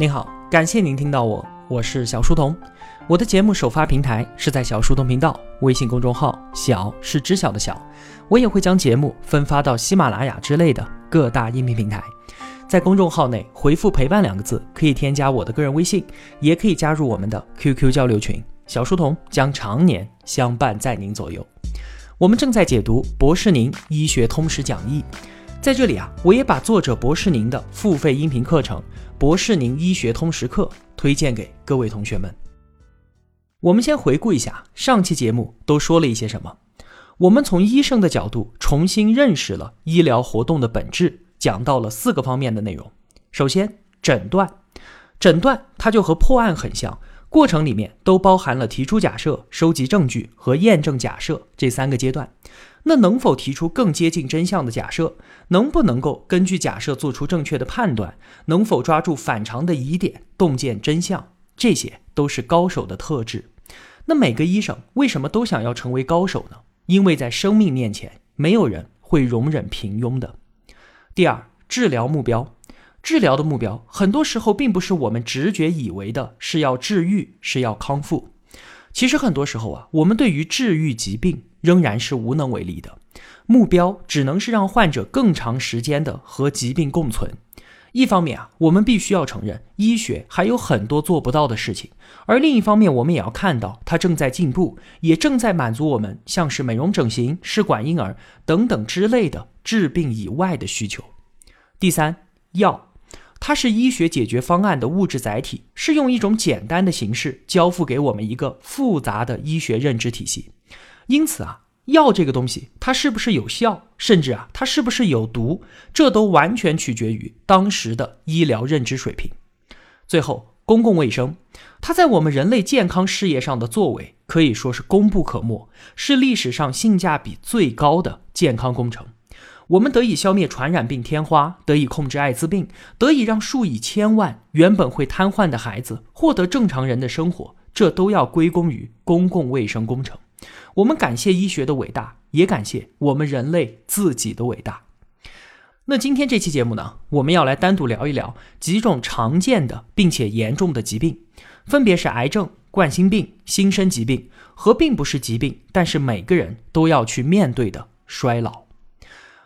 您好，感谢您听到我，我是小书童。我的节目首发平台是在小书童频道微信公众号，小是知晓的小。我也会将节目分发到喜马拉雅之类的各大音频平台。在公众号内回复“陪伴”两个字，可以添加我的个人微信，也可以加入我们的 QQ 交流群。小书童将常年相伴在您左右。我们正在解读博士宁医学通识讲义，在这里啊，我也把作者博士宁的付费音频课程。博士宁医学通识课推荐给各位同学们。我们先回顾一下上期节目都说了一些什么。我们从医生的角度重新认识了医疗活动的本质，讲到了四个方面的内容。首先，诊断，诊断它就和破案很像，过程里面都包含了提出假设、收集证据和验证假设这三个阶段。那能否提出更接近真相的假设？能不能够根据假设做出正确的判断？能否抓住反常的疑点，洞见真相？这些都是高手的特质。那每个医生为什么都想要成为高手呢？因为在生命面前，没有人会容忍平庸的。第二，治疗目标，治疗的目标很多时候并不是我们直觉以为的，是要治愈，是要康复。其实很多时候啊，我们对于治愈疾病。仍然是无能为力的，目标只能是让患者更长时间的和疾病共存。一方面啊，我们必须要承认医学还有很多做不到的事情；而另一方面，我们也要看到它正在进步，也正在满足我们像是美容整形、试管婴儿等等之类的治病以外的需求。第三，药，它是医学解决方案的物质载体，是用一种简单的形式交付给我们一个复杂的医学认知体系。因此啊，药这个东西，它是不是有效，甚至啊，它是不是有毒，这都完全取决于当时的医疗认知水平。最后，公共卫生，它在我们人类健康事业上的作为可以说是功不可没，是历史上性价比最高的健康工程。我们得以消灭传染病天花，得以控制艾滋病，得以让数以千万原本会瘫痪的孩子获得正常人的生活，这都要归功于公共卫生工程。我们感谢医学的伟大，也感谢我们人类自己的伟大。那今天这期节目呢，我们要来单独聊一聊几种常见的并且严重的疾病，分别是癌症、冠心病、新生疾病和并不是疾病，但是每个人都要去面对的衰老。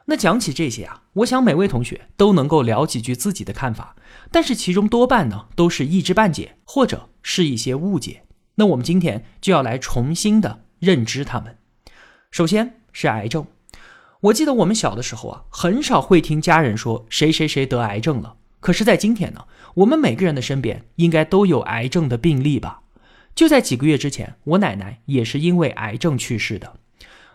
那讲起这些啊，我想每位同学都能够聊几句自己的看法，但是其中多半呢都是一知半解或者是一些误解。那我们今天就要来重新的。认知他们，首先是癌症。我记得我们小的时候啊，很少会听家人说谁谁谁得癌症了。可是，在今天呢，我们每个人的身边应该都有癌症的病例吧？就在几个月之前，我奶奶也是因为癌症去世的。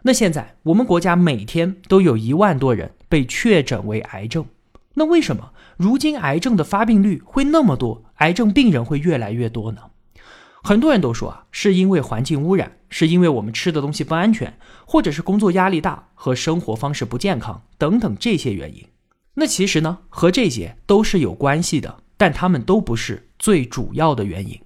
那现在，我们国家每天都有一万多人被确诊为癌症。那为什么如今癌症的发病率会那么多，癌症病人会越来越多呢？很多人都说啊，是因为环境污染，是因为我们吃的东西不安全，或者是工作压力大和生活方式不健康等等这些原因。那其实呢，和这些都是有关系的，但他们都不是最主要的原因。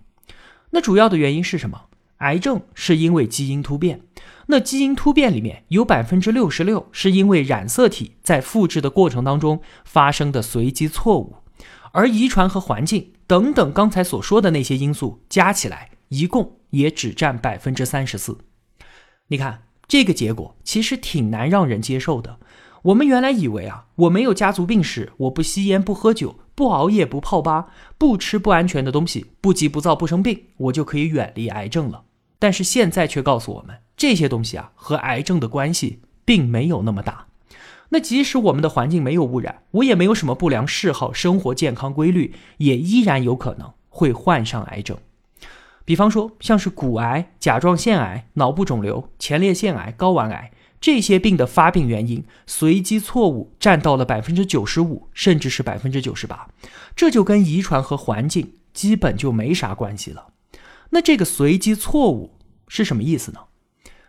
那主要的原因是什么？癌症是因为基因突变。那基因突变里面有百分之六十六是因为染色体在复制的过程当中发生的随机错误。而遗传和环境等等刚才所说的那些因素加起来，一共也只占百分之三十四。你看这个结果其实挺难让人接受的。我们原来以为啊，我没有家族病史，我不吸烟不喝酒不熬夜不泡吧，不吃不安全的东西，不急不躁不生病，我就可以远离癌症了。但是现在却告诉我们，这些东西啊和癌症的关系并没有那么大。那即使我们的环境没有污染，我也没有什么不良嗜好，生活健康规律，也依然有可能会患上癌症。比方说，像是骨癌、甲状腺癌、脑部肿瘤、前列腺癌、睾丸癌这些病的发病原因，随机错误占到了百分之九十五，甚至是百分之九十八，这就跟遗传和环境基本就没啥关系了。那这个随机错误是什么意思呢？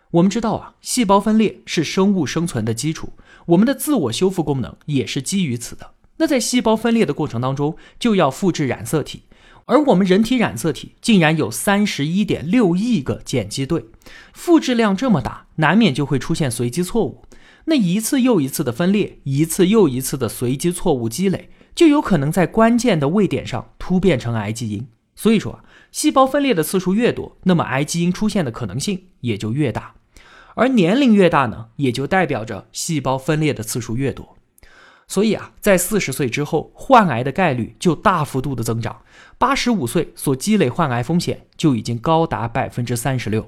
我们知道啊，细胞分裂是生物生存的基础。我们的自我修复功能也是基于此的。那在细胞分裂的过程当中，就要复制染色体，而我们人体染色体竟然有三十一点六亿个碱基对，复制量这么大，难免就会出现随机错误。那一次又一次的分裂，一次又一次的随机错误积累，就有可能在关键的位点上突变成癌基因。所以说啊，细胞分裂的次数越多，那么癌基因出现的可能性也就越大。而年龄越大呢，也就代表着细胞分裂的次数越多。所以啊，在四十岁之后，患癌的概率就大幅度的增长。八十五岁所积累患癌风险就已经高达百分之三十六。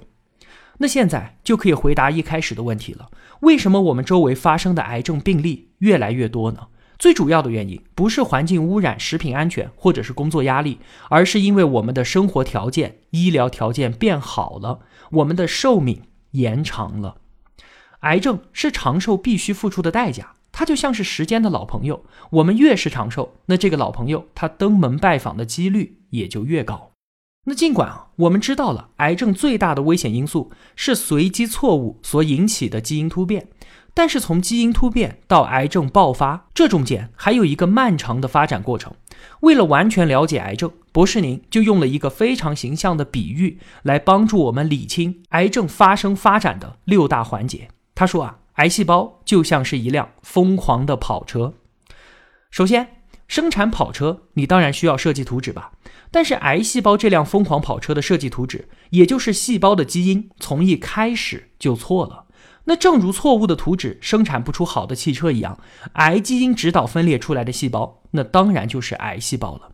那现在就可以回答一开始的问题了：为什么我们周围发生的癌症病例越来越多呢？最主要的原因不是环境污染、食品安全或者是工作压力，而是因为我们的生活条件、医疗条件变好了，我们的寿命延长了。癌症是长寿必须付出的代价。它就像是时间的老朋友，我们越是长寿，那这个老朋友他登门拜访的几率也就越高。那尽管啊，我们知道了癌症最大的危险因素是随机错误所引起的基因突变，但是从基因突变到癌症爆发，这中间还有一个漫长的发展过程。为了完全了解癌症，博士您就用了一个非常形象的比喻来帮助我们理清癌症发生发展的六大环节。他说啊。癌细胞就像是一辆疯狂的跑车。首先，生产跑车，你当然需要设计图纸吧？但是，癌细胞这辆疯狂跑车的设计图纸，也就是细胞的基因，从一开始就错了。那正如错误的图纸生产不出好的汽车一样，癌基因指导分裂出来的细胞，那当然就是癌细胞了。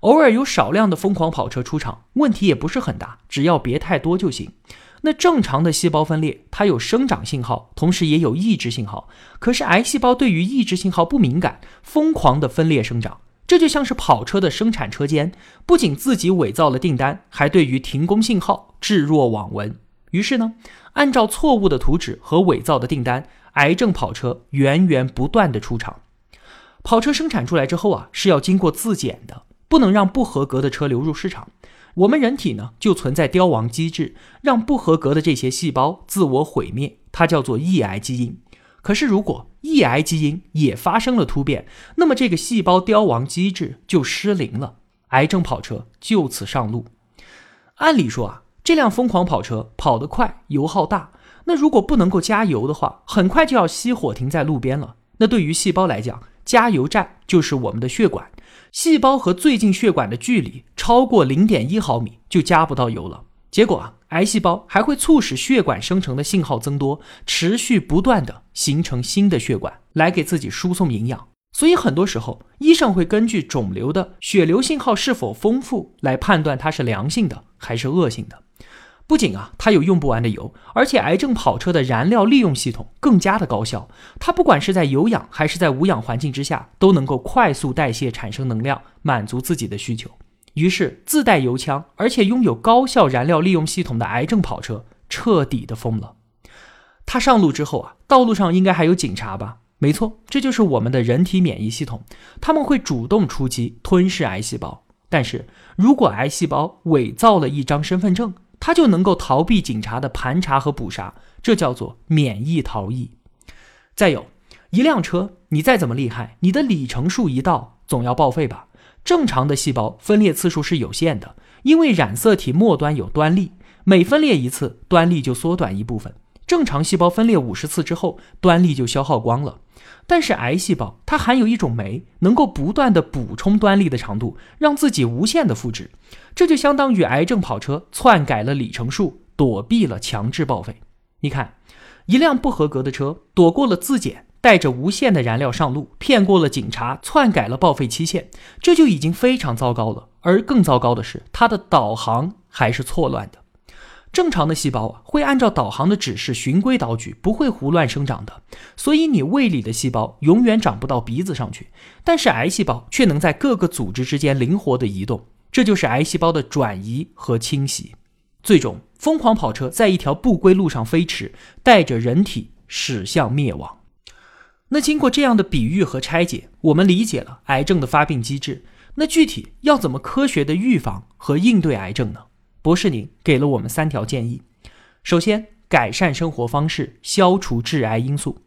偶尔有少量的疯狂跑车出场，问题也不是很大，只要别太多就行。那正常的细胞分裂，它有生长信号，同时也有抑制信号。可是癌细胞对于抑制信号不敏感，疯狂的分裂生长。这就像是跑车的生产车间，不仅自己伪造了订单，还对于停工信号置若罔闻。于是呢，按照错误的图纸和伪造的订单，癌症跑车源源不断的出厂。跑车生产出来之后啊，是要经过自检的，不能让不合格的车流入市场。我们人体呢，就存在凋亡机制，让不合格的这些细胞自我毁灭，它叫做抑癌基因。可是，如果抑癌基因也发生了突变，那么这个细胞凋亡机制就失灵了，癌症跑车就此上路。按理说啊，这辆疯狂跑车跑得快，油耗大，那如果不能够加油的话，很快就要熄火停在路边了。那对于细胞来讲，加油站就是我们的血管。细胞和最近血管的距离超过零点一毫米，就加不到油了。结果啊，癌细胞还会促使血管生成的信号增多，持续不断的形成新的血管来给自己输送营养。所以很多时候，医生会根据肿瘤的血流信号是否丰富来判断它是良性的还是恶性的。不仅啊，它有用不完的油，而且癌症跑车的燃料利用系统更加的高效。它不管是在有氧还是在无氧环境之下，都能够快速代谢产生能量，满足自己的需求。于是自带油枪，而且拥有高效燃料利用系统的癌症跑车彻底的疯了。它上路之后啊，道路上应该还有警察吧？没错，这就是我们的人体免疫系统，他们会主动出击吞噬癌细胞。但是如果癌细胞伪造了一张身份证，它就能够逃避警察的盘查和捕杀，这叫做免疫逃逸。再有一辆车，你再怎么厉害，你的里程数一到，总要报废吧？正常的细胞分裂次数是有限的，因为染色体末端有端粒，每分裂一次，端粒就缩短一部分。正常细胞分裂五十次之后，端粒就消耗光了。但是癌细胞它含有一种酶，能够不断的补充端粒的长度，让自己无限的复制。这就相当于癌症跑车篡改了里程数，躲避了强制报废。你看，一辆不合格的车躲过了自检，带着无限的燃料上路，骗过了警察，篡改了报废期限，这就已经非常糟糕了。而更糟糕的是，它的导航还是错乱的。正常的细胞啊，会按照导航的指示循规蹈矩，不会胡乱生长的。所以你胃里的细胞永远长不到鼻子上去，但是癌细胞却能在各个组织之间灵活的移动，这就是癌细胞的转移和侵袭。最终，疯狂跑车在一条不归路上飞驰，带着人体驶向灭亡。那经过这样的比喻和拆解，我们理解了癌症的发病机制。那具体要怎么科学的预防和应对癌症呢？博士，您给了我们三条建议：首先，改善生活方式，消除致癌因素。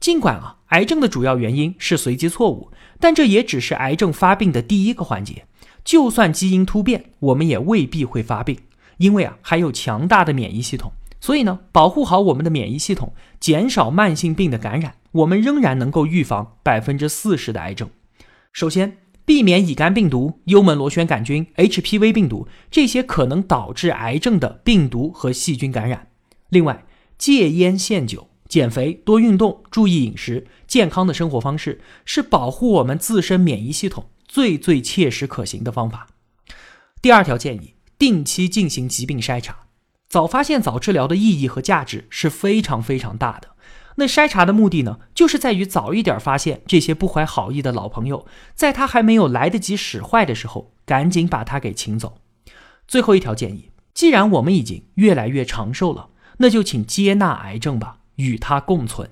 尽管啊，癌症的主要原因是随机错误，但这也只是癌症发病的第一个环节。就算基因突变，我们也未必会发病，因为啊，还有强大的免疫系统。所以呢，保护好我们的免疫系统，减少慢性病的感染，我们仍然能够预防百分之四十的癌症。首先，避免乙肝病毒、幽门螺旋杆菌、HPV 病毒这些可能导致癌症的病毒和细菌感染。另外，戒烟限酒、减肥、多运动、注意饮食、健康的生活方式，是保护我们自身免疫系统最最切实可行的方法。第二条建议：定期进行疾病筛查，早发现、早治疗的意义和价值是非常非常大的。那筛查的目的呢，就是在于早一点发现这些不怀好意的老朋友，在他还没有来得及使坏的时候，赶紧把他给请走。最后一条建议，既然我们已经越来越长寿了，那就请接纳癌症吧，与它共存。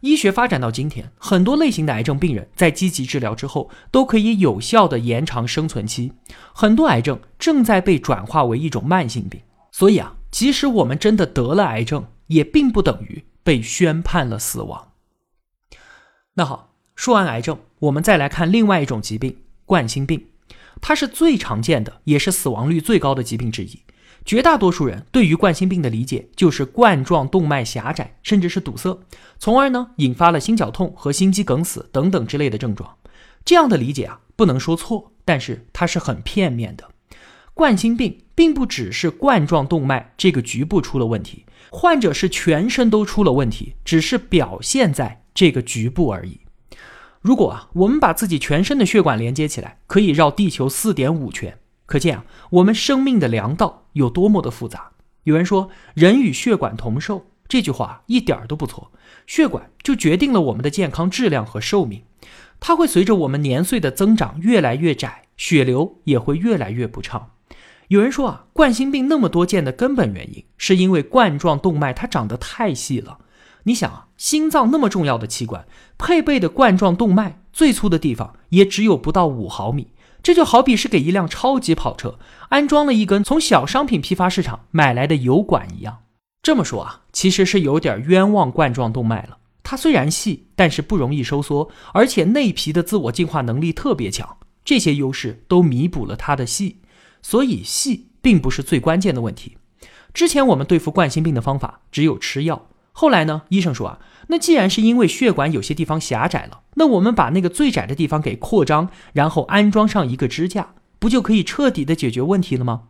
医学发展到今天，很多类型的癌症病人在积极治疗之后，都可以有效的延长生存期。很多癌症正在被转化为一种慢性病，所以啊，即使我们真的得了癌症，也并不等于。被宣判了死亡。那好，说完癌症，我们再来看另外一种疾病——冠心病。它是最常见的，也是死亡率最高的疾病之一。绝大多数人对于冠心病的理解就是冠状动脉狭窄，甚至是堵塞，从而呢引发了心绞痛和心肌梗死等等之类的症状。这样的理解啊，不能说错，但是它是很片面的。冠心病并不只是冠状动脉这个局部出了问题。患者是全身都出了问题，只是表现在这个局部而已。如果啊，我们把自己全身的血管连接起来，可以绕地球四点五圈。可见啊，我们生命的粮道有多么的复杂。有人说“人与血管同寿”，这句话一点儿都不错。血管就决定了我们的健康质量和寿命，它会随着我们年岁的增长越来越窄，血流也会越来越不畅。有人说啊，冠心病那么多见的根本原因，是因为冠状动脉它长得太细了。你想啊，心脏那么重要的器官，配备的冠状动脉最粗的地方也只有不到五毫米，这就好比是给一辆超级跑车安装了一根从小商品批发市场买来的油管一样。这么说啊，其实是有点冤枉冠状动脉了。它虽然细，但是不容易收缩，而且内皮的自我净化能力特别强，这些优势都弥补了它的细。所以细并不是最关键的问题。之前我们对付冠心病的方法只有吃药。后来呢，医生说啊，那既然是因为血管有些地方狭窄了，那我们把那个最窄的地方给扩张，然后安装上一个支架，不就可以彻底的解决问题了吗？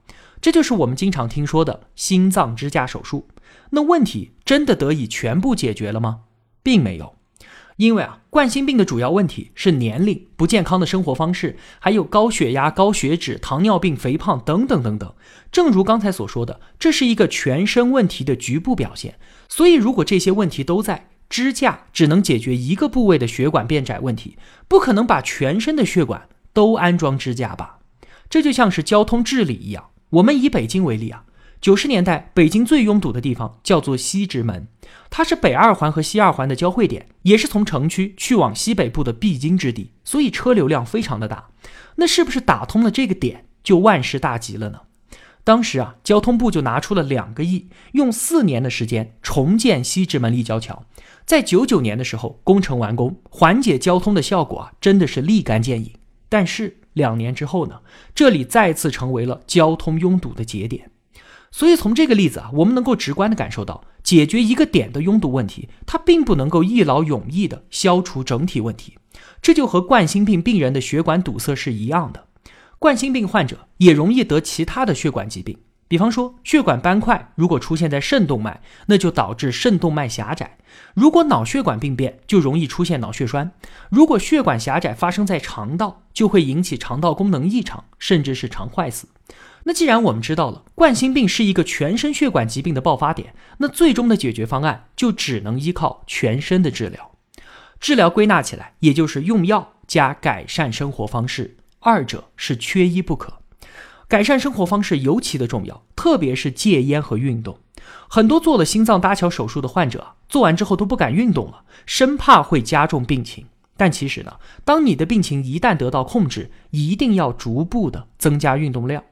这就是我们经常听说的心脏支架手术。那问题真的得以全部解决了吗？并没有。因为啊，冠心病的主要问题是年龄、不健康的生活方式，还有高血压、高血脂、糖尿病、肥胖等等等等。正如刚才所说的，这是一个全身问题的局部表现。所以，如果这些问题都在，支架只能解决一个部位的血管变窄问题，不可能把全身的血管都安装支架吧？这就像是交通治理一样。我们以北京为例啊。九十年代，北京最拥堵的地方叫做西直门，它是北二环和西二环的交汇点，也是从城区去往西北部的必经之地，所以车流量非常的大。那是不是打通了这个点，就万事大吉了呢？当时啊，交通部就拿出了两个亿，用四年的时间重建西直门立交桥，在九九年的时候工程完工，缓解交通的效果啊，真的是立竿见影。但是两年之后呢，这里再次成为了交通拥堵的节点。所以从这个例子啊，我们能够直观的感受到，解决一个点的拥堵问题，它并不能够一劳永逸的消除整体问题。这就和冠心病病人的血管堵塞是一样的。冠心病患者也容易得其他的血管疾病，比方说血管斑块如果出现在肾动脉，那就导致肾动脉狭窄；如果脑血管病变，就容易出现脑血栓；如果血管狭窄发生在肠道，就会引起肠道功能异常，甚至是肠坏死。那既然我们知道了冠心病是一个全身血管疾病的爆发点，那最终的解决方案就只能依靠全身的治疗。治疗归纳起来，也就是用药加改善生活方式，二者是缺一不可。改善生活方式尤其的重要，特别是戒烟和运动。很多做了心脏搭桥手术的患者，做完之后都不敢运动了，生怕会加重病情。但其实呢，当你的病情一旦得到控制，一定要逐步的增加运动量。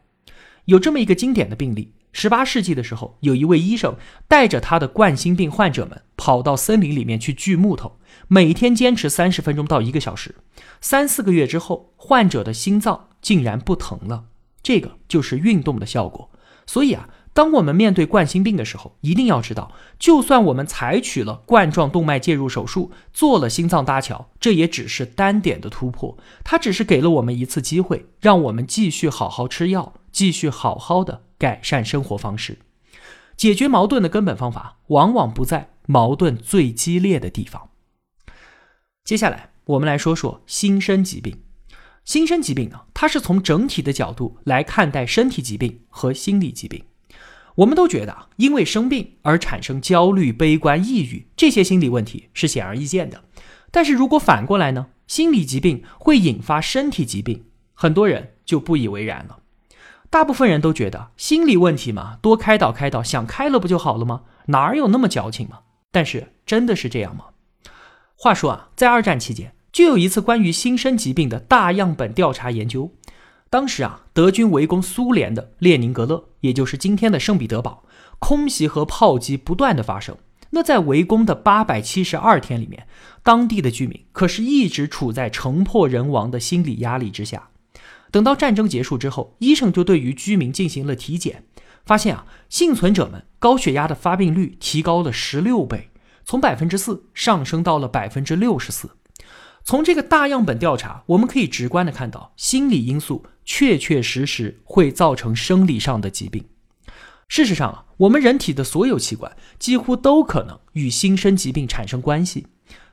有这么一个经典的病例：十八世纪的时候，有一位医生带着他的冠心病患者们跑到森林里面去锯木头，每天坚持三十分钟到一个小时。三四个月之后，患者的心脏竟然不疼了。这个就是运动的效果。所以啊，当我们面对冠心病的时候，一定要知道，就算我们采取了冠状动脉介入手术，做了心脏搭桥，这也只是单点的突破，它只是给了我们一次机会，让我们继续好好吃药，继续好好的改善生活方式。解决矛盾的根本方法，往往不在矛盾最激烈的地方。接下来，我们来说说心身疾病。心身疾病呢，它是从整体的角度来看待身体疾病和心理疾病。我们都觉得，因为生病而产生焦虑、悲观、抑郁这些心理问题是显而易见的。但是如果反过来呢？心理疾病会引发身体疾病，很多人就不以为然了。大部分人都觉得心理问题嘛，多开导开导，想开了不就好了吗？哪有那么矫情嘛？但是真的是这样吗？话说啊，在二战期间，就有一次关于心身疾病的大样本调查研究。当时啊，德军围攻苏联的列宁格勒，也就是今天的圣彼得堡，空袭和炮击不断的发生。那在围攻的八百七十二天里面，当地的居民可是一直处在城破人亡的心理压力之下。等到战争结束之后，医生就对于居民进行了体检，发现啊，幸存者们高血压的发病率提高了十六倍，从百分之四上升到了百分之六十四。从这个大样本调查，我们可以直观的看到，心理因素确确实实会造成生理上的疾病。事实上啊，我们人体的所有器官几乎都可能与心身疾病产生关系。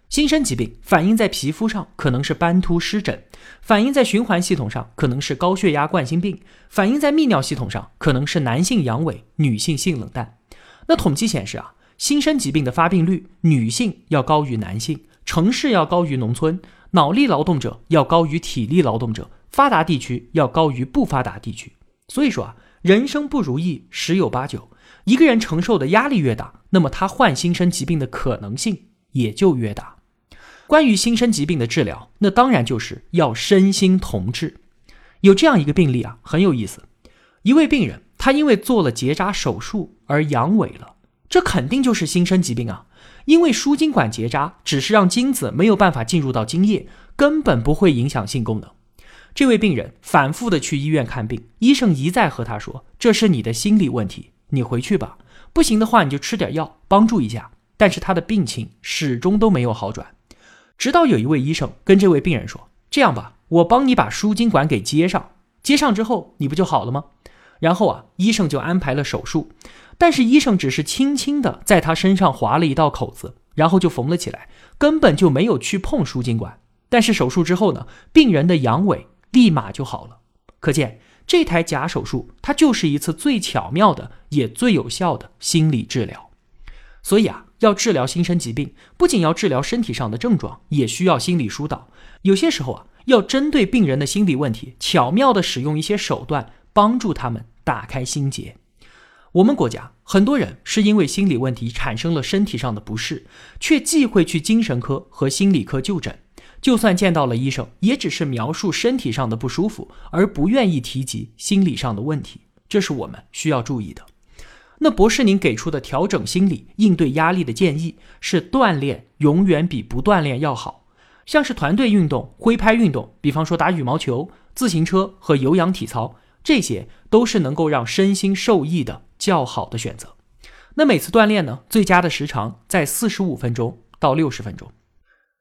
心身疾病反映在皮肤上，可能是斑秃湿疹；反映在循环系统上，可能是高血压、冠心病；反映在泌尿系统上，可能是男性阳痿、女性性冷淡。那统计显示啊，心身疾病的发病率，女性要高于男性。城市要高于农村，脑力劳动者要高于体力劳动者，发达地区要高于不发达地区。所以说啊，人生不如意十有八九。一个人承受的压力越大，那么他患心身疾病的可能性也就越大。关于心身疾病的治疗，那当然就是要身心同治。有这样一个病例啊，很有意思。一位病人，他因为做了结扎手术而阳痿了，这肯定就是心身疾病啊。因为输精管结扎只是让精子没有办法进入到精液，根本不会影响性功能。这位病人反复的去医院看病，医生一再和他说：“这是你的心理问题，你回去吧。不行的话，你就吃点药帮助一下。”但是他的病情始终都没有好转。直到有一位医生跟这位病人说：“这样吧，我帮你把输精管给接上，接上之后你不就好了吗？”然后啊，医生就安排了手术。但是医生只是轻轻的在他身上划了一道口子，然后就缝了起来，根本就没有去碰输精管。但是手术之后呢，病人的阳痿立马就好了。可见这台假手术，它就是一次最巧妙的也最有效的心理治疗。所以啊，要治疗心身疾病，不仅要治疗身体上的症状，也需要心理疏导。有些时候啊，要针对病人的心理问题，巧妙的使用一些手段，帮助他们打开心结。我们国家很多人是因为心理问题产生了身体上的不适，却忌讳去精神科和心理科就诊。就算见到了医生，也只是描述身体上的不舒服，而不愿意提及心理上的问题。这是我们需要注意的。那博士，您给出的调整心理、应对压力的建议是：锻炼永远比不锻炼要好。像是团队运动、挥拍运动，比方说打羽毛球、自行车和有氧体操，这些都是能够让身心受益的。较好的选择。那每次锻炼呢，最佳的时长在四十五分钟到六十分钟。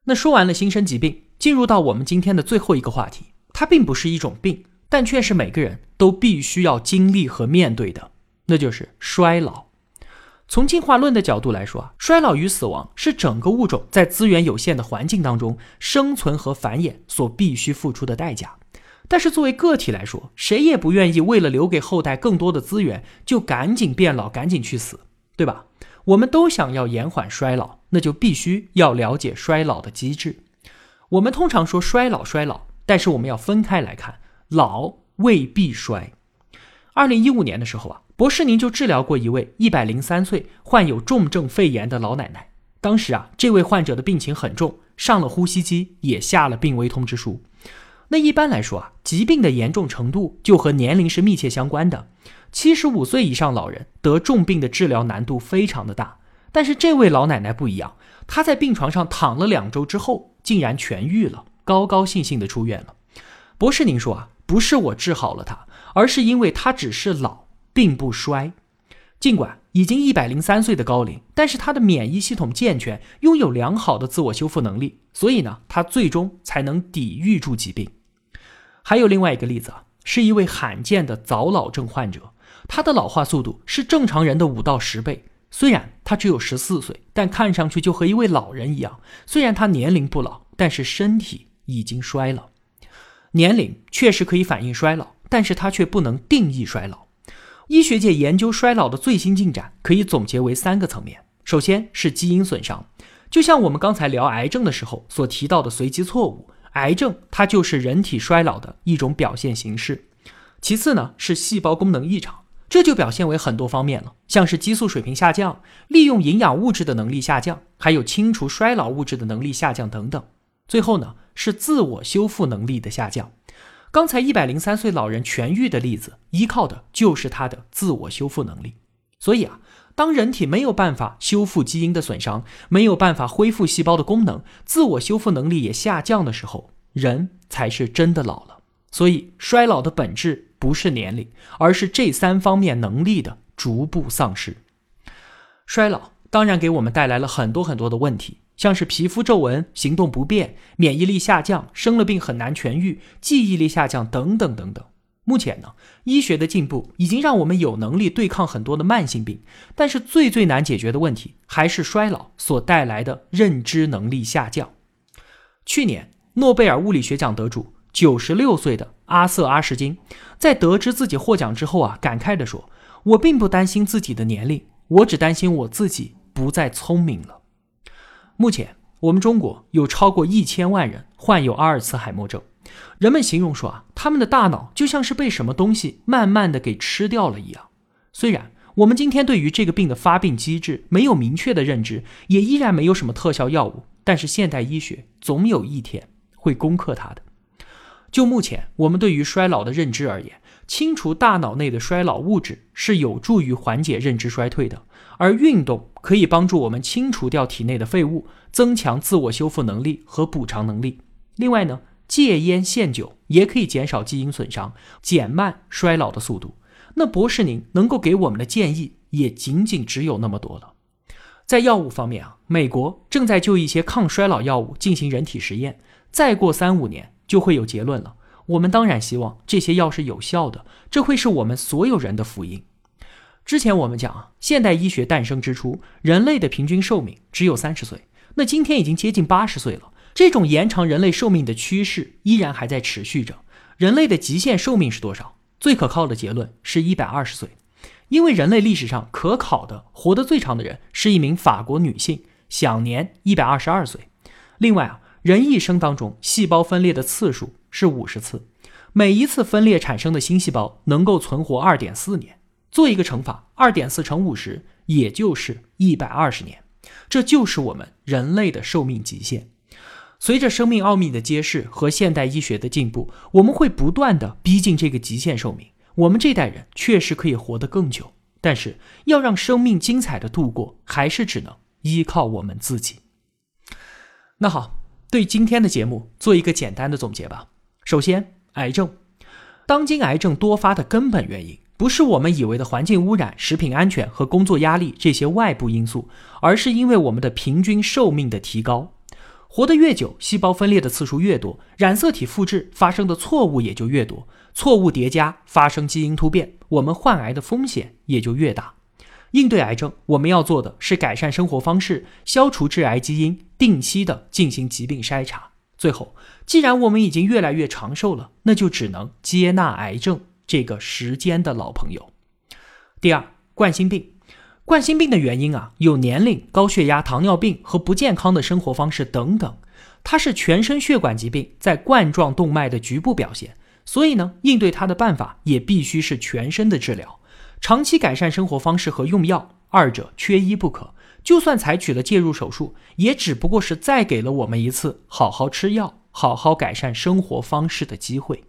那说完了心身疾病，进入到我们今天的最后一个话题，它并不是一种病，但却是每个人都必须要经历和面对的，那就是衰老。从进化论的角度来说啊，衰老与死亡是整个物种在资源有限的环境当中生存和繁衍所必须付出的代价。但是作为个体来说，谁也不愿意为了留给后代更多的资源，就赶紧变老，赶紧去死，对吧？我们都想要延缓衰老，那就必须要了解衰老的机制。我们通常说衰老，衰老，但是我们要分开来看，老未必衰。二零一五年的时候啊，博士您就治疗过一位一百零三岁患有重症肺炎的老奶奶。当时啊，这位患者的病情很重，上了呼吸机，也下了病危通知书。那一般来说啊，疾病的严重程度就和年龄是密切相关的。七十五岁以上老人得重病的治疗难度非常的大，但是这位老奶奶不一样，她在病床上躺了两周之后，竟然痊愈了，高高兴兴的出院了。博士，您说啊，不是我治好了她，而是因为她只是老，并不衰。尽管已经一百零三岁的高龄，但是他的免疫系统健全，拥有良好的自我修复能力，所以呢，他最终才能抵御住疾病。还有另外一个例子啊，是一位罕见的早老症患者，他的老化速度是正常人的五到十倍。虽然他只有十四岁，但看上去就和一位老人一样。虽然他年龄不老，但是身体已经衰老。年龄确实可以反映衰老，但是它却不能定义衰老。医学界研究衰老的最新进展可以总结为三个层面：首先是基因损伤，就像我们刚才聊癌症的时候所提到的随机错误，癌症它就是人体衰老的一种表现形式。其次呢是细胞功能异常，这就表现为很多方面了，像是激素水平下降、利用营养物质的能力下降，还有清除衰老物质的能力下降等等。最后呢是自我修复能力的下降。刚才一百零三岁老人痊愈的例子，依靠的就是他的自我修复能力。所以啊，当人体没有办法修复基因的损伤，没有办法恢复细胞的功能，自我修复能力也下降的时候，人才是真的老了。所以，衰老的本质不是年龄，而是这三方面能力的逐步丧失。衰老当然给我们带来了很多很多的问题。像是皮肤皱纹、行动不便、免疫力下降、生了病很难痊愈、记忆力下降等等等等。目前呢，医学的进步已经让我们有能力对抗很多的慢性病，但是最最难解决的问题还是衰老所带来的认知能力下降。去年诺贝尔物理学奖得主九十六岁的阿瑟阿什金，在得知自己获奖之后啊，感慨地说：“我并不担心自己的年龄，我只担心我自己不再聪明了。”目前，我们中国有超过一千万人患有阿尔茨海默症。人们形容说啊，他们的大脑就像是被什么东西慢慢的给吃掉了一样。虽然我们今天对于这个病的发病机制没有明确的认知，也依然没有什么特效药物，但是现代医学总有一天会攻克它的。就目前我们对于衰老的认知而言，清除大脑内的衰老物质是有助于缓解认知衰退的。而运动可以帮助我们清除掉体内的废物，增强自我修复能力和补偿能力。另外呢，戒烟限酒也可以减少基因损伤，减慢衰老的速度。那博士您能够给我们的建议也仅仅只有那么多了。在药物方面啊，美国正在就一些抗衰老药物进行人体实验，再过三五年就会有结论了。我们当然希望这些药是有效的，这会是我们所有人的福音。之前我们讲啊，现代医学诞生之初，人类的平均寿命只有三十岁，那今天已经接近八十岁了。这种延长人类寿命的趋势依然还在持续着。人类的极限寿命是多少？最可靠的结论是一百二十岁，因为人类历史上可考的活得最长的人是一名法国女性，享年一百二十二岁。另外啊，人一生当中细胞分裂的次数是五十次，每一次分裂产生的新细胞能够存活二点四年。做一个乘法，二点四乘五十，也就是一百二十年，这就是我们人类的寿命极限。随着生命奥秘的揭示和现代医学的进步，我们会不断的逼近这个极限寿命。我们这代人确实可以活得更久，但是要让生命精彩的度过，还是只能依靠我们自己。那好，对今天的节目做一个简单的总结吧。首先，癌症，当今癌症多发的根本原因。不是我们以为的环境污染、食品安全和工作压力这些外部因素，而是因为我们的平均寿命的提高，活得越久，细胞分裂的次数越多，染色体复制发生的错误也就越多，错误叠加发生基因突变，我们患癌的风险也就越大。应对癌症，我们要做的是改善生活方式，消除致癌基因，定期的进行疾病筛查。最后，既然我们已经越来越长寿了，那就只能接纳癌症。这个时间的老朋友。第二，冠心病，冠心病的原因啊，有年龄、高血压、糖尿病和不健康的生活方式等等。它是全身血管疾病在冠状动脉的局部表现，所以呢，应对它的办法也必须是全身的治疗。长期改善生活方式和用药，二者缺一不可。就算采取了介入手术，也只不过是再给了我们一次好好吃药、好好改善生活方式的机会。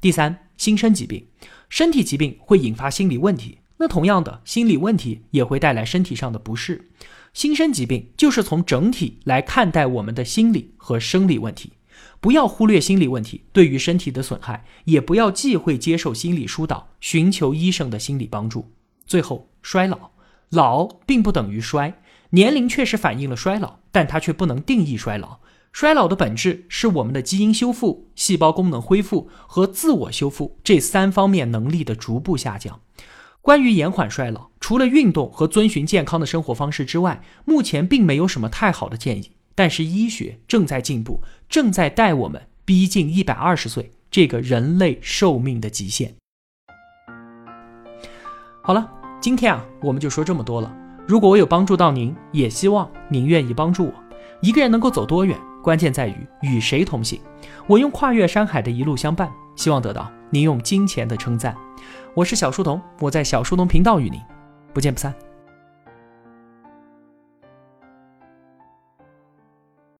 第三。心身疾病，身体疾病会引发心理问题，那同样的心理问题也会带来身体上的不适。心身疾病就是从整体来看待我们的心理和生理问题，不要忽略心理问题对于身体的损害，也不要忌讳接受心理疏导，寻求医生的心理帮助。最后衰老。老并不等于衰，年龄确实反映了衰老，但它却不能定义衰老。衰老的本质是我们的基因修复、细胞功能恢复和自我修复这三方面能力的逐步下降。关于延缓衰老，除了运动和遵循健康的生活方式之外，目前并没有什么太好的建议。但是医学正在进步，正在带我们逼近一百二十岁这个人类寿命的极限。好了，今天啊，我们就说这么多了。如果我有帮助到您，也希望您愿意帮助我。一个人能够走多远？关键在于与谁同行。我用跨越山海的一路相伴，希望得到您用金钱的称赞。我是小书童，我在小书童频道与您不见不散。